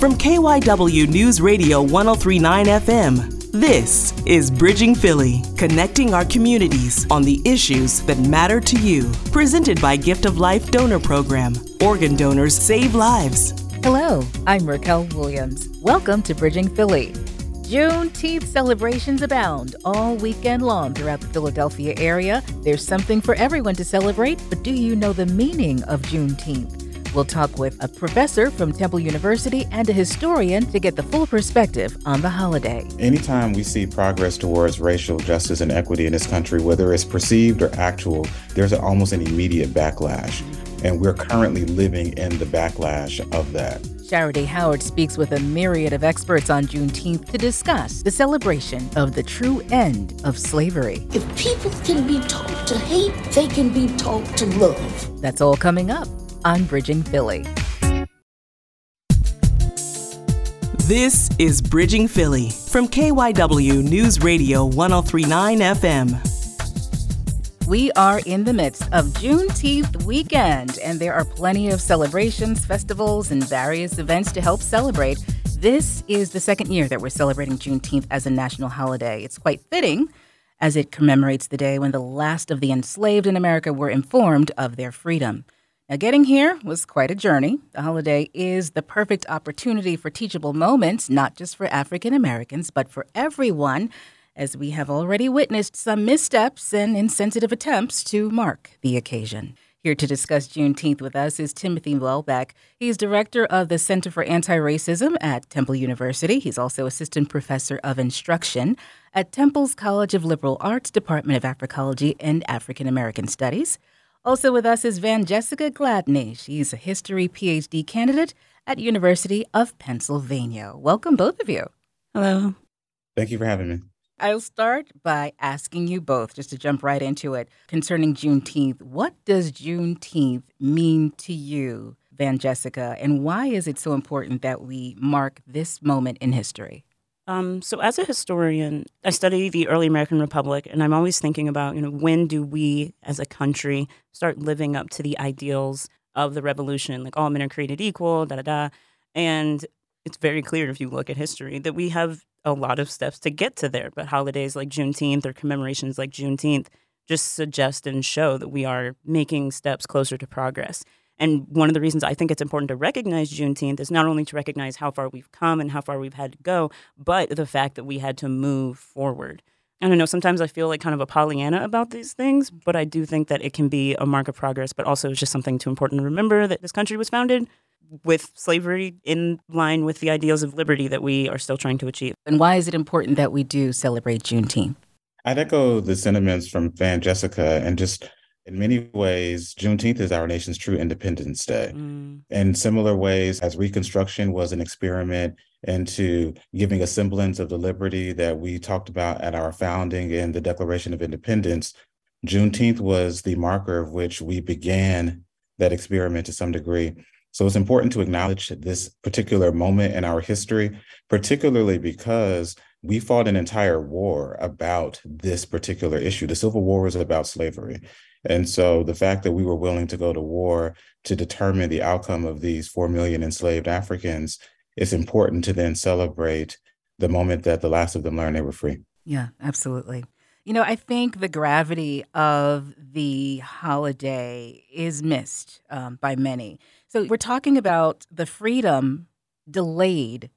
From KYW News Radio 1039 FM, this is Bridging Philly, connecting our communities on the issues that matter to you. Presented by Gift of Life Donor Program. Organ donors save lives. Hello, I'm Raquel Williams. Welcome to Bridging Philly. Juneteenth celebrations abound all weekend long throughout the Philadelphia area. There's something for everyone to celebrate, but do you know the meaning of Juneteenth? We'll talk with a professor from Temple University and a historian to get the full perspective on the holiday. Anytime we see progress towards racial justice and equity in this country, whether it's perceived or actual, there's almost an immediate backlash. And we're currently living in the backlash of that. Shara Day Howard speaks with a myriad of experts on Juneteenth to discuss the celebration of the true end of slavery. If people can be taught to hate, they can be taught to love. That's all coming up on Bridging Philly. This is Bridging Philly from KYW News Radio 1039 FM. We are in the midst of Juneteenth weekend, and there are plenty of celebrations, festivals, and various events to help celebrate. This is the second year that we're celebrating Juneteenth as a national holiday. It's quite fitting as it commemorates the day when the last of the enslaved in America were informed of their freedom. Now, getting here was quite a journey. The holiday is the perfect opportunity for teachable moments, not just for African Americans, but for everyone, as we have already witnessed some missteps and insensitive attempts to mark the occasion. Here to discuss Juneteenth with us is Timothy Welbeck. He's director of the Center for Anti Racism at Temple University. He's also assistant professor of instruction at Temple's College of Liberal Arts Department of Africology and African American Studies. Also with us is Van Jessica Gladney. She's a history PhD candidate at University of Pennsylvania. Welcome, both of you. Hello. Thank you for having me. I'll start by asking you both, just to jump right into it, concerning Juneteenth. What does Juneteenth mean to you, Van Jessica, and why is it so important that we mark this moment in history? Um, so, as a historian, I study the early American Republic, and I'm always thinking about, you know, when do we as a country start living up to the ideals of the revolution, like all men are created equal, da da da. And it's very clear if you look at history that we have a lot of steps to get to there. But holidays like Juneteenth or commemorations like Juneteenth just suggest and show that we are making steps closer to progress. And one of the reasons I think it's important to recognize Juneteenth is not only to recognize how far we've come and how far we've had to go, but the fact that we had to move forward. I don't know, sometimes I feel like kind of a Pollyanna about these things, but I do think that it can be a mark of progress, but also it's just something too important to remember that this country was founded with slavery in line with the ideals of liberty that we are still trying to achieve. And why is it important that we do celebrate Juneteenth? I'd echo the sentiments from Van Jessica and just in many ways, Juneteenth is our nation's true Independence Day. Mm. In similar ways, as Reconstruction was an experiment into giving a semblance of the liberty that we talked about at our founding in the Declaration of Independence, Juneteenth was the marker of which we began that experiment to some degree. So it's important to acknowledge this particular moment in our history, particularly because we fought an entire war about this particular issue. The Civil War was about slavery. And so the fact that we were willing to go to war to determine the outcome of these 4 million enslaved Africans, it's important to then celebrate the moment that the last of them learned they were free. Yeah, absolutely. You know, I think the gravity of the holiday is missed um, by many. So we're talking about the freedom delayed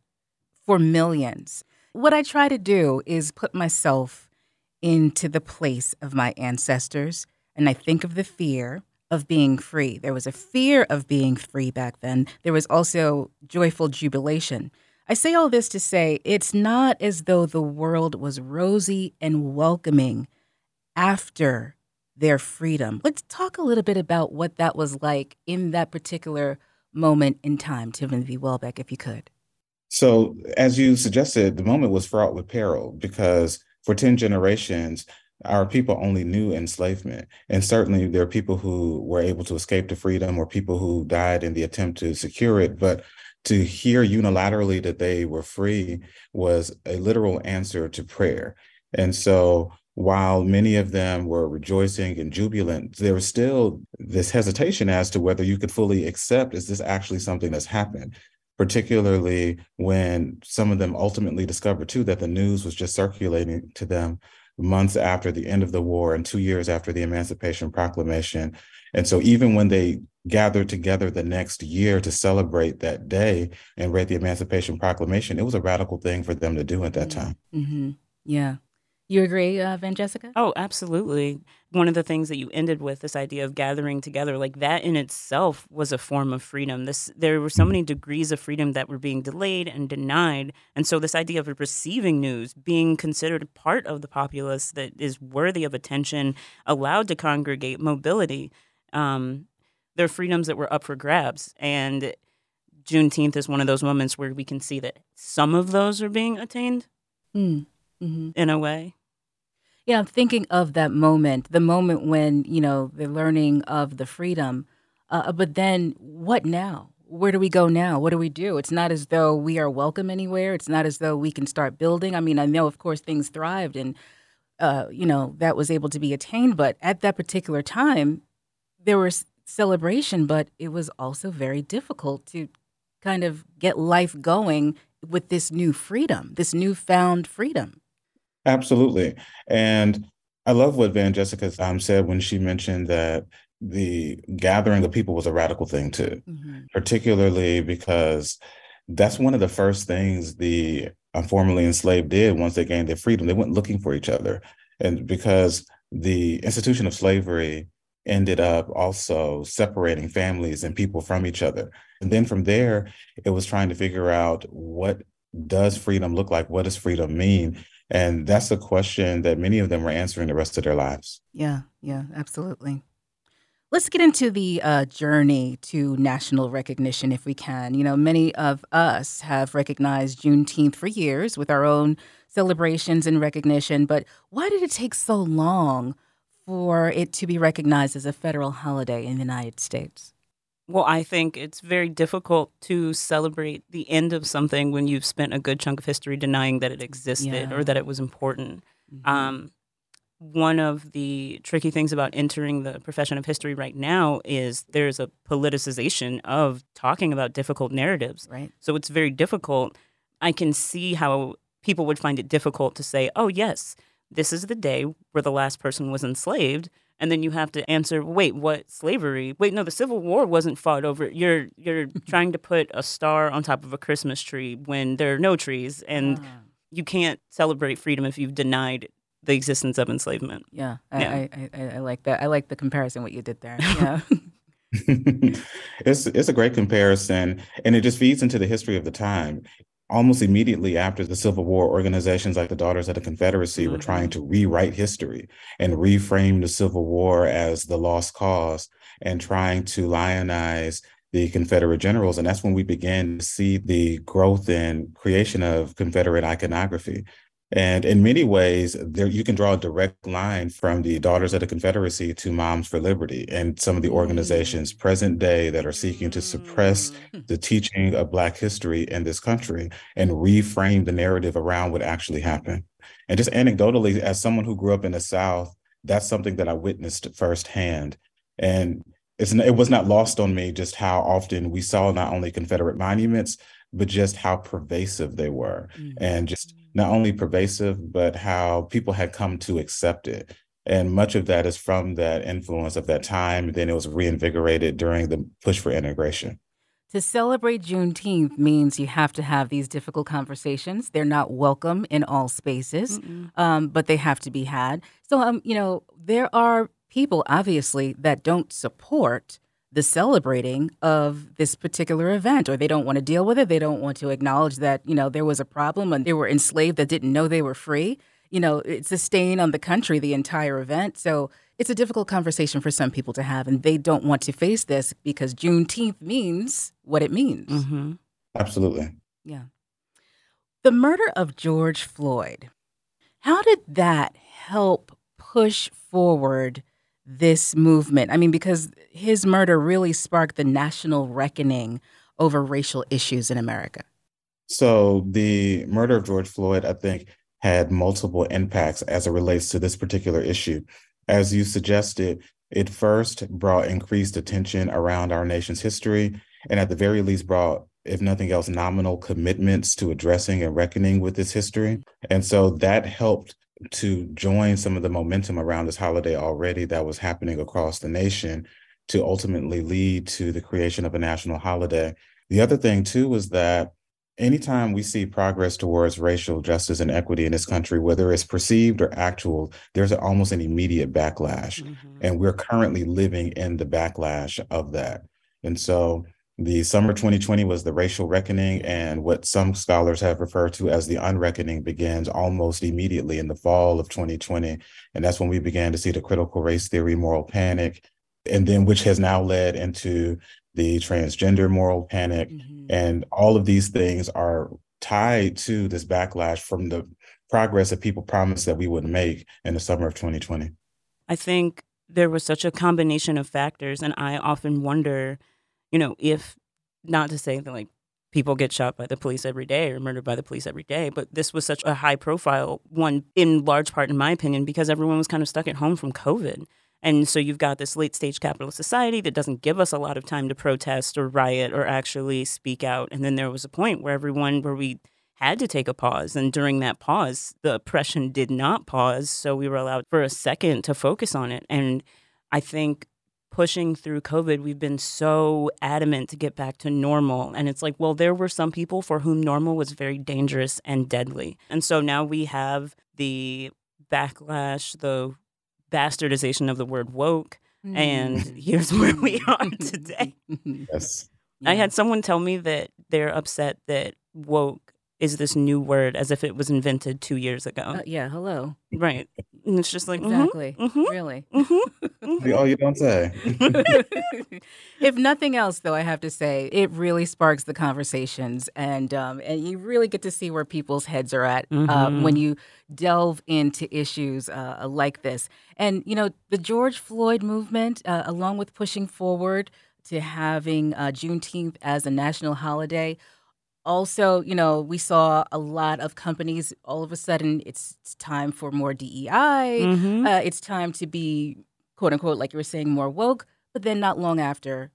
for millions. What I try to do is put myself into the place of my ancestors and I think of the fear of being free. There was a fear of being free back then. There was also joyful jubilation. I say all this to say it's not as though the world was rosy and welcoming after their freedom. Let's talk a little bit about what that was like in that particular moment in time, Timothy Welbeck, if you could. So, as you suggested, the moment was fraught with peril because for 10 generations, our people only knew enslavement. And certainly there are people who were able to escape to freedom or people who died in the attempt to secure it. But to hear unilaterally that they were free was a literal answer to prayer. And so while many of them were rejoicing and jubilant, there was still this hesitation as to whether you could fully accept is this actually something that's happened? particularly when some of them ultimately discovered too that the news was just circulating to them months after the end of the war and two years after the Emancipation Proclamation. And so even when they gathered together the next year to celebrate that day and read the Emancipation Proclamation, it was a radical thing for them to do at that mm-hmm. time. Mm-hmm. Yeah. You agree, uh, Van Jessica? Oh, absolutely. One of the things that you ended with, this idea of gathering together, like that in itself was a form of freedom. This there were so many degrees of freedom that were being delayed and denied, and so this idea of receiving news, being considered part of the populace that is worthy of attention, allowed to congregate, mobility, um, there are freedoms that were up for grabs, and Juneteenth is one of those moments where we can see that some of those are being attained. Mm. Mm-hmm. in a way. Yeah, I'm thinking of that moment, the moment when, you know, the learning of the freedom. Uh, but then what now? Where do we go now? What do we do? It's not as though we are welcome anywhere. It's not as though we can start building. I mean, I know, of course, things thrived and, uh, you know, that was able to be attained. But at that particular time, there was celebration, but it was also very difficult to kind of get life going with this new freedom, this newfound freedom. Absolutely. And I love what Van Jessica um, said when she mentioned that the gathering of people was a radical thing too, mm-hmm. particularly because that's one of the first things the um, formerly enslaved did once they gained their freedom. They went looking for each other. And because the institution of slavery ended up also separating families and people from each other. And then from there, it was trying to figure out what does freedom look like? What does freedom mean? And that's a question that many of them were answering the rest of their lives. Yeah, yeah, absolutely. Let's get into the uh, journey to national recognition if we can. You know, many of us have recognized Juneteenth for years with our own celebrations and recognition, but why did it take so long for it to be recognized as a federal holiday in the United States? Well, I think it's very difficult to celebrate the end of something when you've spent a good chunk of history denying that it existed yeah. or that it was important. Mm-hmm. Um, one of the tricky things about entering the profession of history right now is there's a politicization of talking about difficult narratives. Right. So it's very difficult. I can see how people would find it difficult to say, oh, yes, this is the day where the last person was enslaved and then you have to answer wait what slavery? Wait no the civil war wasn't fought over you're you're trying to put a star on top of a christmas tree when there are no trees and ah. you can't celebrate freedom if you've denied the existence of enslavement. Yeah, yeah. I, I, I, like that. I like the comparison what you did there. Yeah. It's it's a great comparison and it just feeds into the history of the time almost immediately after the Civil War, organizations like the Daughters of the Confederacy mm-hmm. were trying to rewrite history and reframe the Civil War as the lost cause and trying to lionize the Confederate generals. And that's when we began to see the growth and creation of Confederate iconography. And in many ways, there you can draw a direct line from the Daughters of the Confederacy to Moms for Liberty and some of the organizations mm. present day that are seeking to suppress mm. the teaching of Black history in this country and reframe the narrative around what actually happened. And just anecdotally, as someone who grew up in the South, that's something that I witnessed firsthand. And it's, it was not lost on me just how often we saw not only Confederate monuments, but just how pervasive they were. Mm-hmm. And just not only pervasive, but how people had come to accept it. And much of that is from that influence of that time. Then it was reinvigorated during the push for integration. To celebrate Juneteenth means you have to have these difficult conversations. They're not welcome in all spaces, um, but they have to be had. So, um, you know, there are people, obviously, that don't support the celebrating of this particular event or they don't want to deal with it they don't want to acknowledge that you know there was a problem and they were enslaved that didn't know they were free. You know it's a stain on the country the entire event. So it's a difficult conversation for some people to have and they don't want to face this because juneteenth means what it means. Mm-hmm. absolutely. Yeah. The murder of george floyd how did that help push forward this movement? I mean, because his murder really sparked the national reckoning over racial issues in America. So, the murder of George Floyd, I think, had multiple impacts as it relates to this particular issue. As you suggested, it first brought increased attention around our nation's history, and at the very least, brought if nothing else, nominal commitments to addressing and reckoning with this history. And so that helped to join some of the momentum around this holiday already that was happening across the nation to ultimately lead to the creation of a national holiday. The other thing, too, was that anytime we see progress towards racial justice and equity in this country, whether it's perceived or actual, there's almost an immediate backlash. Mm-hmm. And we're currently living in the backlash of that. And so the summer 2020 was the racial reckoning, and what some scholars have referred to as the unreckoning begins almost immediately in the fall of 2020. And that's when we began to see the critical race theory moral panic, and then which has now led into the transgender moral panic. Mm-hmm. And all of these things are tied to this backlash from the progress that people promised that we would make in the summer of 2020. I think there was such a combination of factors. And I often wonder, you know, if not to say that like people get shot by the police every day or murdered by the police every day, but this was such a high profile one, in large part, in my opinion, because everyone was kind of stuck at home from COVID. And so you've got this late stage capitalist society that doesn't give us a lot of time to protest or riot or actually speak out. And then there was a point where everyone, where we had to take a pause. And during that pause, the oppression did not pause. So we were allowed for a second to focus on it. And I think pushing through COVID, we've been so adamant to get back to normal. And it's like, well, there were some people for whom normal was very dangerous and deadly. And so now we have the backlash, the bastardization of the word woke. Mm. And here's where we are today. Yes. I had someone tell me that they're upset that woke is this new word as if it was invented two years ago. Uh, yeah, hello. Right. And it's just like, exactly. Mm-hmm, mm-hmm, really. Mm-hmm, oh, you don't say. if nothing else, though, I have to say, it really sparks the conversations. And, um, and you really get to see where people's heads are at uh, mm-hmm. when you delve into issues uh, like this. And, you know, the George Floyd movement, uh, along with pushing forward to having uh, Juneteenth as a national holiday, also, you know, we saw a lot of companies all of a sudden it's, it's time for more DEI. Mm-hmm. Uh, it's time to be, quote unquote, like you were saying, more woke. But then not long after,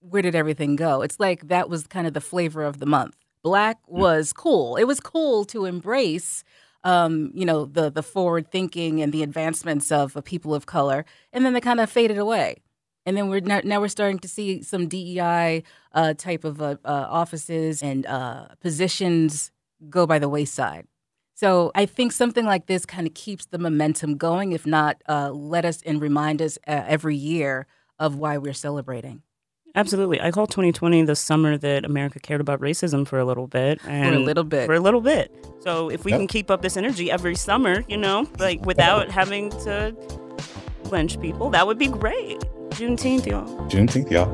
where did everything go? It's like that was kind of the flavor of the month. Black mm. was cool. It was cool to embrace, um, you know, the the forward thinking and the advancements of people of color, and then they kind of faded away and then we're now, now we're starting to see some DEI uh, type of uh, uh, offices and uh, positions go by the wayside. So I think something like this kind of keeps the momentum going, if not uh, let us and remind us uh, every year of why we're celebrating. Absolutely. I call 2020 the summer that America cared about racism for a little bit. for a little bit. For a little bit. So if we yep. can keep up this energy every summer, you know, like without having to lynch people, that would be great. Juneteenth, y'all. Juneteenth, y'all.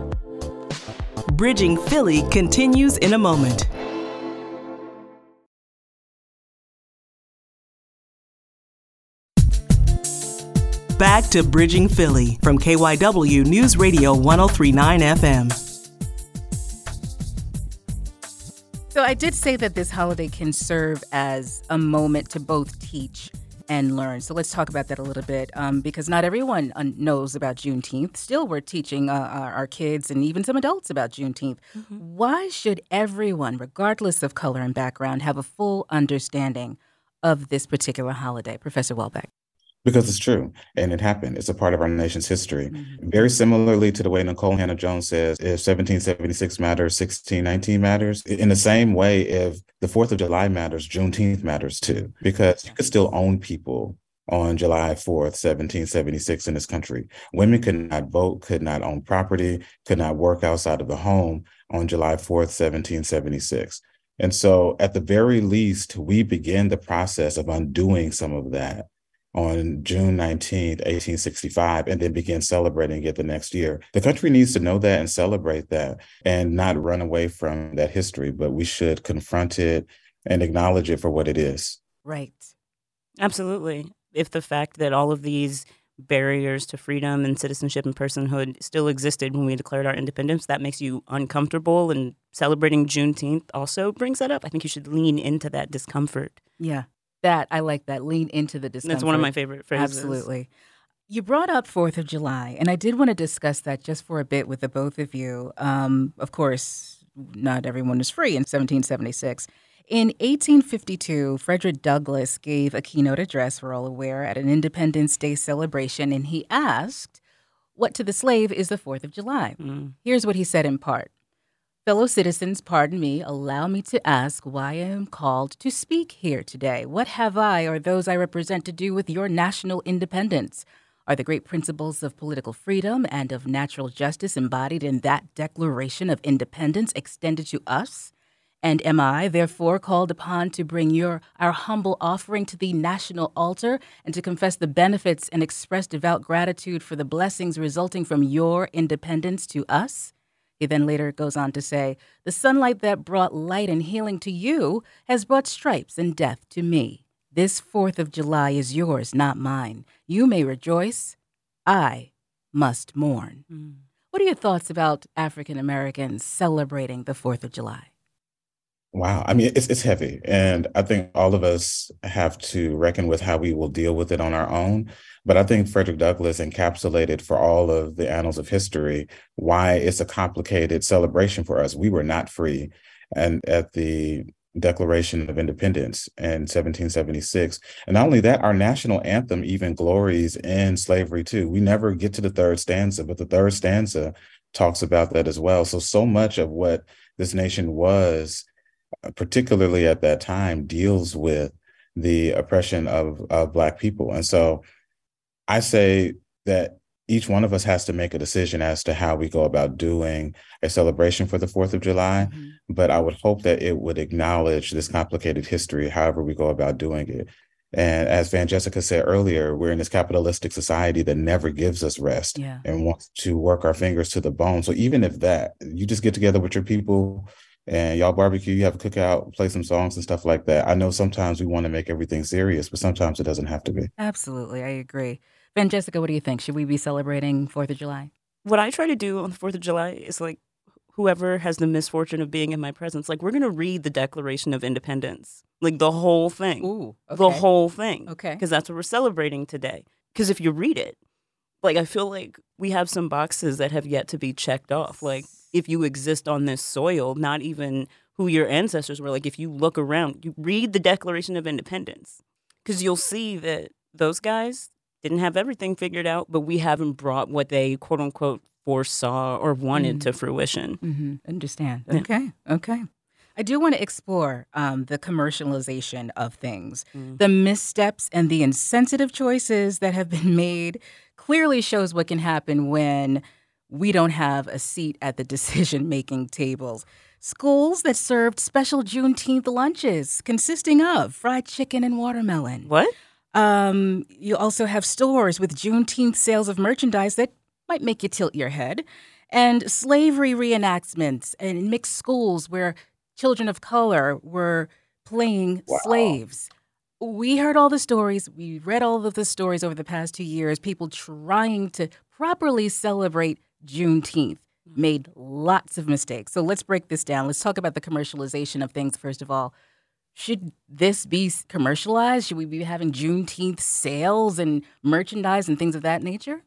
Bridging Philly continues in a moment. Back to Bridging Philly from KYW News Radio 1039 FM. So, I did say that this holiday can serve as a moment to both teach and learn. So let's talk about that a little bit um, because not everyone uh, knows about Juneteenth. Still, we're teaching uh, our kids and even some adults about Juneteenth. Mm-hmm. Why should everyone, regardless of color and background, have a full understanding of this particular holiday? Professor Welbeck. Because it's true and it happened. It's a part of our nation's history. Mm-hmm. Very similarly to the way Nikole Hannah-Jones says, if 1776 matters, 1619 matters. In the same way, if the 4th of July matters, Juneteenth matters too, because you could still own people on July 4th, 1776 in this country. Women could not vote, could not own property, could not work outside of the home on July 4th, 1776. And so, at the very least, we begin the process of undoing some of that on June 19th, 1865, and then begin celebrating it the next year. The country needs to know that and celebrate that and not run away from that history, but we should confront it and acknowledge it for what it is. Right. Absolutely. If the fact that all of these barriers to freedom and citizenship and personhood still existed when we declared our independence, that makes you uncomfortable. And celebrating Juneteenth also brings that up. I think you should lean into that discomfort. Yeah. That I like that. Lean into the discomfort. That's one of my favorite phrases. Absolutely. You brought up Fourth of July, and I did want to discuss that just for a bit with the both of you. Um, of course, not everyone was free in 1776. In 1852, Frederick Douglass gave a keynote address, we're all aware, at an Independence Day celebration, and he asked, What to the slave is the 4th of July? Mm. Here's what he said in part Fellow citizens, pardon me, allow me to ask why I am called to speak here today. What have I or those I represent to do with your national independence? Are the great principles of political freedom and of natural justice embodied in that Declaration of Independence extended to us? And am I, therefore, called upon to bring your our humble offering to the national altar and to confess the benefits and express devout gratitude for the blessings resulting from your independence to us? He then later goes on to say, The sunlight that brought light and healing to you has brought stripes and death to me. This 4th of July is yours, not mine. You may rejoice. I must mourn. Mm. What are your thoughts about African Americans celebrating the 4th of July? Wow. I mean, it's, it's heavy. And I think all of us have to reckon with how we will deal with it on our own. But I think Frederick Douglass encapsulated for all of the annals of history why it's a complicated celebration for us. We were not free. And at the Declaration of Independence in 1776. And not only that, our national anthem even glories in slavery too. We never get to the third stanza, but the third stanza talks about that as well. So, so much of what this nation was particularly at that time, deals with the oppression of, of Black people. And so I say that each one of us has to make a decision as to how we go about doing a celebration for the 4th of July. Mm-hmm. But I would hope that it would acknowledge this complicated history, however we go about doing it. And as Van Jessica said earlier, we're in this capitalistic society that never gives us rest yeah. and wants to work our fingers to the bone. So even if that, you just get together with your people, and y'all barbecue, you have a cookout, play some songs and stuff like that. I know sometimes we want to make everything serious, but sometimes it doesn't have to be. Absolutely. I agree. Van Jessica, what do you think? Should we be celebrating 4th of July? What I try to do on the 4th of July is like whoever has the misfortune of being in my presence, like we're going to read the Declaration of Independence, like the whole thing. Ooh, okay. The whole thing. Okay. Because that's what we're celebrating today. Because if you read it, like I feel like we have some boxes that have yet to be checked off. Like if you exist on this soil, not even who your ancestors were. Like if you look around, you read the Declaration of Independence, because you'll see that those guys didn't have everything figured out, but we haven't brought what they quote unquote foresaw or wanted mm-hmm. to fruition. Mm-hmm. Understand? Okay, yeah. okay. I do want to explore um, the commercialization of things. Mm. The missteps and the insensitive choices that have been made clearly shows what can happen when we don't have a seat at the decision making tables. Schools that served special Juneteenth lunches consisting of fried chicken and watermelon. What? Um, you also have stores with Juneteenth sales of merchandise that might make you tilt your head, and slavery reenactments and mixed schools where children of color were playing wow. slaves. We heard all the stories. We read all of the stories over the past two years. People trying to properly celebrate Juneteenth mm-hmm. made lots of mistakes. So let's break this down. Let's talk about the commercialization of things first of all. Should this be commercialized? Should we be having Juneteenth sales and merchandise and things of that nature?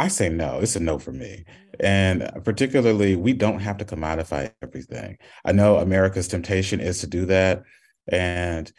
I say no. It's a no for me. Mm-hmm. And particularly, we don't have to commodify everything. I know America's temptation is to do that. And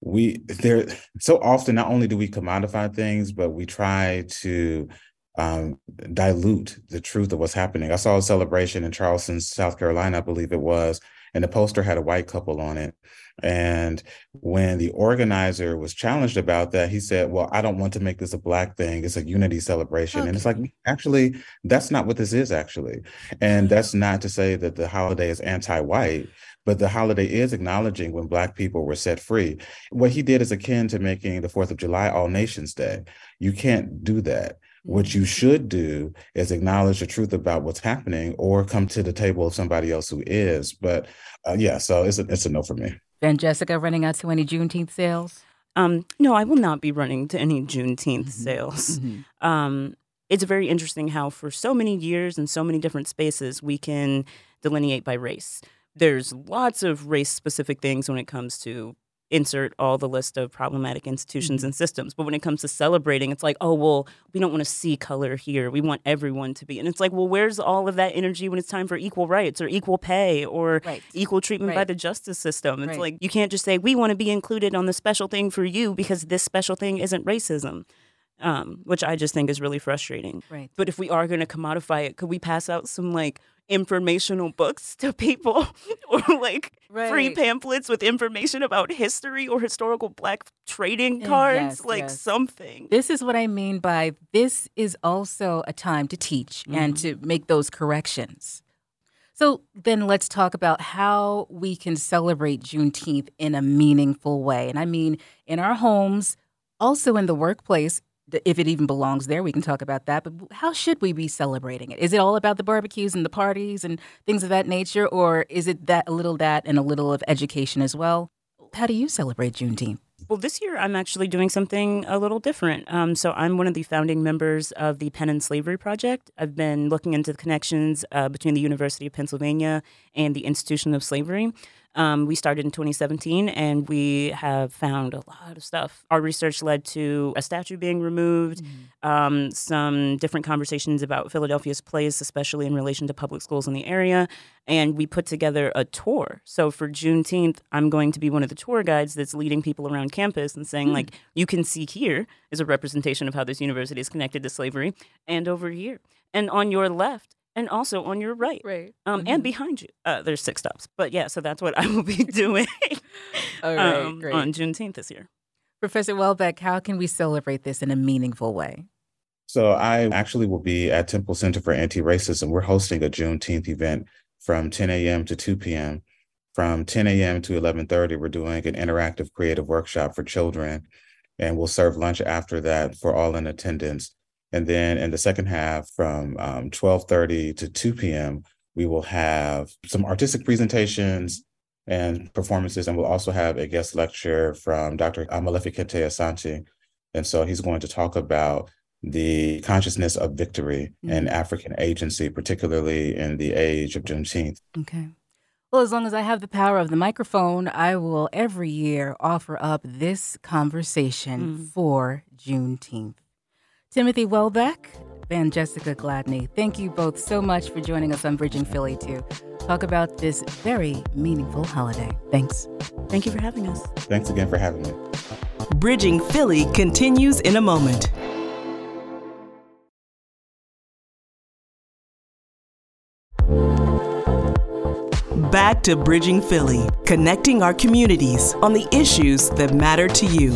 we there so often not only do we commodify things, but we try to um, dilute the truth of what's happening. I saw a celebration in Charleston, South Carolina, I believe it was, and the poster had a white couple on it. And when the organizer was challenged about that, he said, Well, I don't want to make this a black thing. It's a unity celebration. Okay. And it's like, actually, that's not what this is, actually. And that's not to say that the holiday is anti white, but the holiday is acknowledging when Black people were set free. What he did is akin to making the 4th of July All Nations Day. You can't do that. What you should do is acknowledge the truth about what's happening or come to the table of somebody else who is. But uh, yeah, so it's a, it's a no for me. Van Jessica running out to any Juneteenth sales? Um, no, I will not be running to any Juneteenth mm-hmm. sales. Mm-hmm. Um, it's very interesting how, for so many years and so many different spaces, we can delineate by race. There's lots of race specific things when it comes to insert all the list of problematic institutions Mm-hmm. and systems. But when it comes to celebrating, it's like, oh, well, we don't want to see color here. We want everyone to be. And it's like, well, where's all of that energy when it's time for equal rights or equal pay or Right. equal treatment by the justice system? It's Right. like, you can't just say, we want to be included on the special thing for you because this special thing isn't racism. Um, which I just think is really frustrating. Right. But if we are going to commodify it, could we pass out some like informational books to people or like free pamphlets with information about history or historical black trading Uh, cards? yes, like yes. something. This is what I mean by this is also a time to teach and to make those corrections. So then let's talk about how we can celebrate Juneteenth in a meaningful way. And I mean in our homes, also in the workplace, if it even belongs there, we can talk about that. But how should we be celebrating it? Is it all about the barbecues and the parties and things of that nature? Or is it that a little that and a little of education as well? How do you celebrate Juneteenth? Well, this year I'm actually doing something a little different. Um, so I'm one of the founding members of the Penn and Slavery Project. I've been looking into the connections uh, between the University of Pennsylvania and the Institution of Slavery. Um, we started in 2017 and we have found a lot of stuff. Our research led to a statue being removed, um, some different conversations about Philadelphia's place, especially in relation to public schools in the area. And we put together a tour. So for Juneteenth, I'm going to be one of the tour guides that's leading people around campus and saying, like, you can see here is a representation of how this university is connected to slavery, and over here, and on your left, and also on your right. Right. Um, and behind you, uh, there's six stops. But yeah, so that's what I will be doing All right, um, great. on Juneteenth this year. Professor Welbeck, how can we celebrate this in a meaningful way? So I actually will be at Temple Center for Anti-Racism. We're hosting a Juneteenth event from 10 a.m. to 2 p.m. From 10 a.m. to 11:30, we're doing an interactive creative workshop for children, and we'll serve lunch after that for all in attendance. And then in the second half, from um, 12:30 to 2 p.m., we will have some artistic presentations and performances, and we'll also have a guest lecture from Dr. Molefi Kete Asante. And so he's going to talk about the consciousness of victory and African agency, particularly in the age of Juneteenth. Okay. Well, as long as I have the power of the microphone, I will every year offer up this conversation for Juneteenth. Timothy Welbeck, Van Jessica Gladney, thank you both so much for joining us on Bridging Philly to talk about this very meaningful holiday. Thanks. Thank you for having us. Thanks again for having me. Bridging Philly continues in a moment. Back to Bridging Philly, connecting our communities on the issues that matter to you.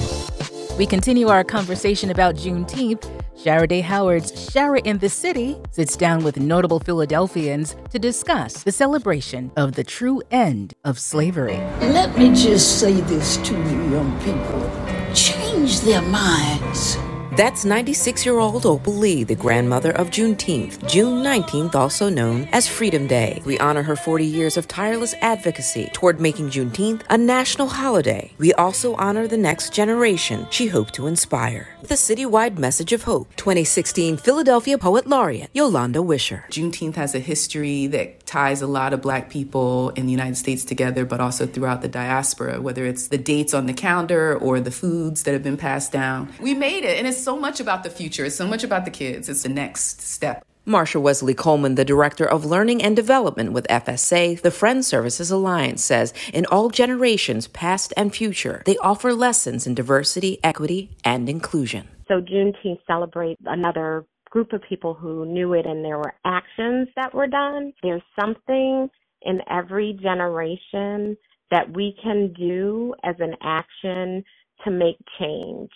We continue our conversation about Juneteenth. Shara Day Howard's Shara in the City sits down with notable Philadelphians to discuss the celebration of the true end of slavery. Let me just say this to you, young people change their minds. That's 96 year old Opal Lee, the grandmother of Juneteenth, June 19th, also known as Freedom Day. We honor her 40 years of tireless advocacy toward making Juneteenth a national holiday. We also honor the next generation she hoped to inspire. The citywide message of hope, 2016 Philadelphia Poet Laureate Yolanda Wisher. Juneteenth has a history that ties a lot of black people in the United States together, but also throughout the diaspora, whether it's the dates on the calendar or the foods that have been passed down. We made it, and it's so much about the future. It's so much about the kids. It's the next step. Marsha Wesley Coleman, the Director of Learning and Development with FSA, the Friends Services Alliance, says in all generations, past and future, they offer lessons in diversity, equity, and inclusion. So Juneteenth celebrates another group of people who knew it and there were actions that were done. There's something in every generation that we can do as an action to make change.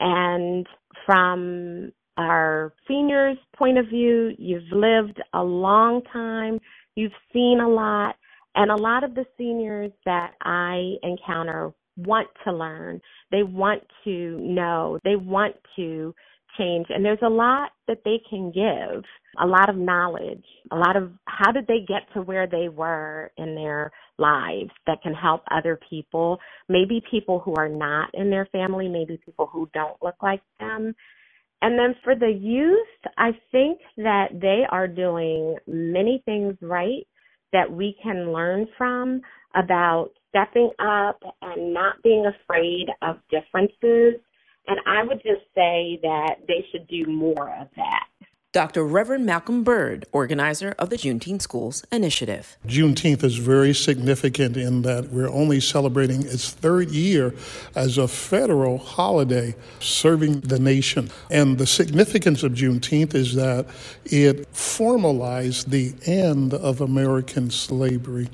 And from our seniors' point of view, you've lived a long time, you've seen a lot, and a lot of the seniors that I encounter want to learn. They want to know. They want to change. And there's a lot that they can give, a lot of knowledge, a lot of how did they get to where they were in their lives that can help other people, maybe people who are not in their family, maybe people who don't look like them. And then for the youth, I think that they are doing many things right that we can learn from. about stepping up and not being afraid of differences. And I would just say that they should do more of that. Dr. Reverend Malcolm Byrd, organizer of the Juneteenth Schools Initiative. Juneteenth is very significant in that we're only celebrating its third year as a federal holiday serving the nation. And the significance of Juneteenth is that it formalized the end of American slavery.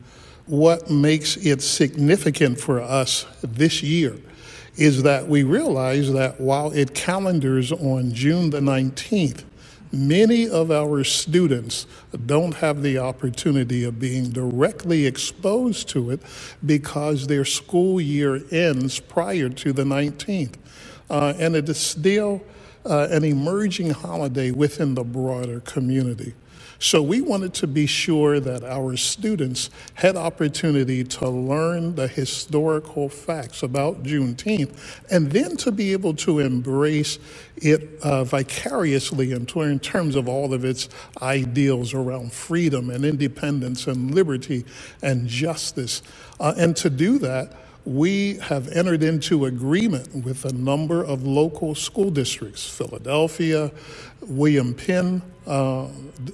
What makes it significant for us this year is that we realize that while it calendars on June the 19th, Many of our students don't have the opportunity of being directly exposed to it because their school year ends prior to the 19th. Uh, and it is still uh, an emerging holiday within the broader community. So we wanted to be sure that our students had opportunity to learn the historical facts about Juneteenth and then to be able to embrace it uh, vicariously in, in terms of all of its ideals around freedom and independence and liberty and justice. Uh, and to do that, we have entered into agreement with a number of local school districts Philadelphia, William Penn, uh,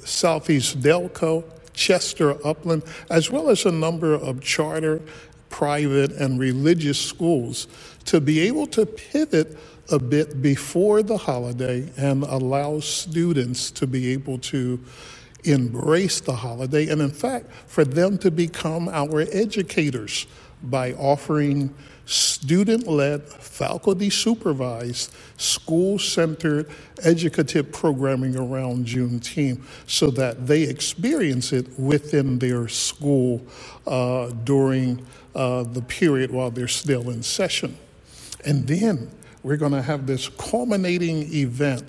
Southeast Delco, Chester Upland, as well as a number of charter, private, and religious schools to be able to pivot a bit before the holiday and allow students to be able to embrace the holiday. And, in fact, for them to become our educators by offering student led, faculty supervised, school centered educative programming around Juneteenth so that they experience it within their school uh, during uh, the period while they're still in session. And then we're going to have this culminating event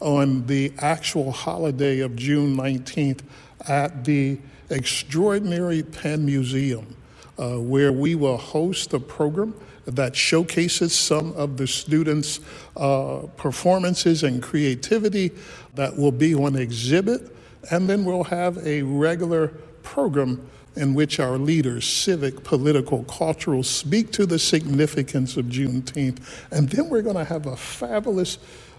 on the actual holiday of June 19th at the extraordinary Penn Museum uh, where we will host a program that showcases some of the students' uh, performances and creativity that will be on exhibit. And then we'll have a regular program in which our leaders, civic, political, cultural, speak to the significance of Juneteenth. And then we're going to have a fabulous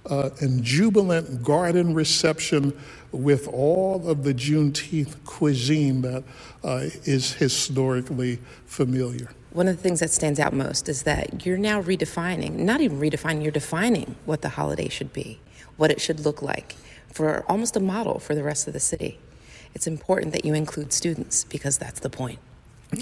uh, and jubilant garden reception with all of the Juneteenth cuisine that uh, is historically familiar. One of the things that stands out most is that you're now redefining, not even redefining, you're defining what the holiday should be, what it should look like for almost a model for the rest of the city. It's important that you include students because that's the point.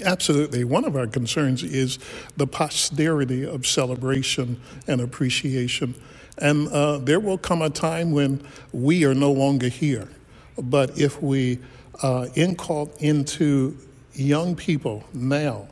Absolutely. One of our concerns is the posterity of celebration and appreciation and uh, there will come a time when we are no longer here. But if we uh, incult into young people now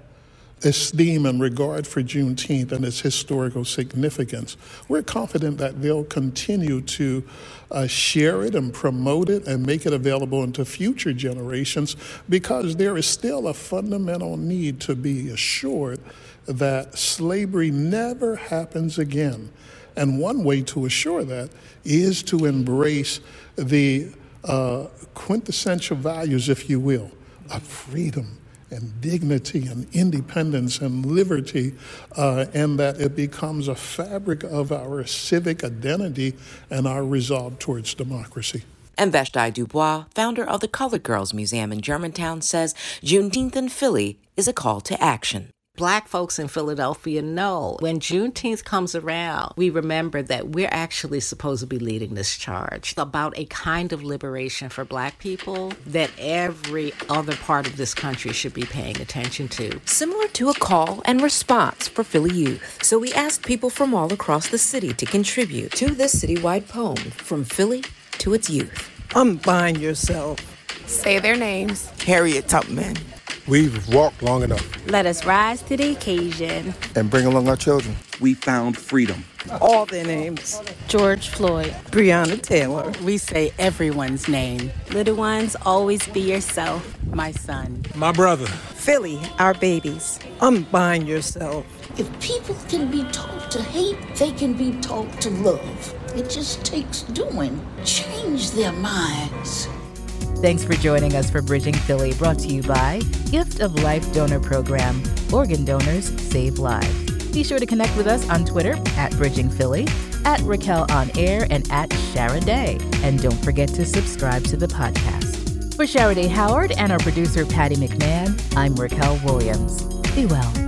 esteem and regard for Juneteenth and its historical significance, we're confident that they'll continue to uh, share it and promote it and make it available into future generations because there is still a fundamental need to be assured that slavery never happens again and one way to assure that is to embrace the uh, quintessential values, if you will, of freedom and dignity and independence and liberty, uh, and that it becomes a fabric of our civic identity and our resolve towards democracy. And Vashti DuBois, founder of the Colored Girls Museum in Germantown, says Juneteenth in Philly is a call to action. Black folks in Philadelphia know when Juneteenth comes around, we remember that we're actually supposed to be leading this charge about a kind of liberation for Black people that every other part of this country should be paying attention to. Similar to a call and response for Philly youth. So we asked people from all across the city to contribute to this citywide poem from Philly to its youth. Unbind yourself. Say their names. Harriet Tubman. We've walked long enough. Let us rise to the occasion. And bring along our children. We found freedom. All their names. George Floyd. Breonna Taylor. We say everyone's name. Little ones, always be yourself. My son. My brother. Philly, our babies. Unbind yourself. If people can be taught to hate, they can be taught to love. It just takes doing. Change their minds. Thanks for joining us for Bridging Philly, brought to you by Gift of Life Donor Program. Organ donors save lives. Be sure to connect with us on Twitter at Bridging Philly, at Raquel on Air, and at Shara Day. And don't forget to subscribe to the podcast. For Shara Day Howard and our producer Patty McMahon, I'm Raquel Williams. Be well.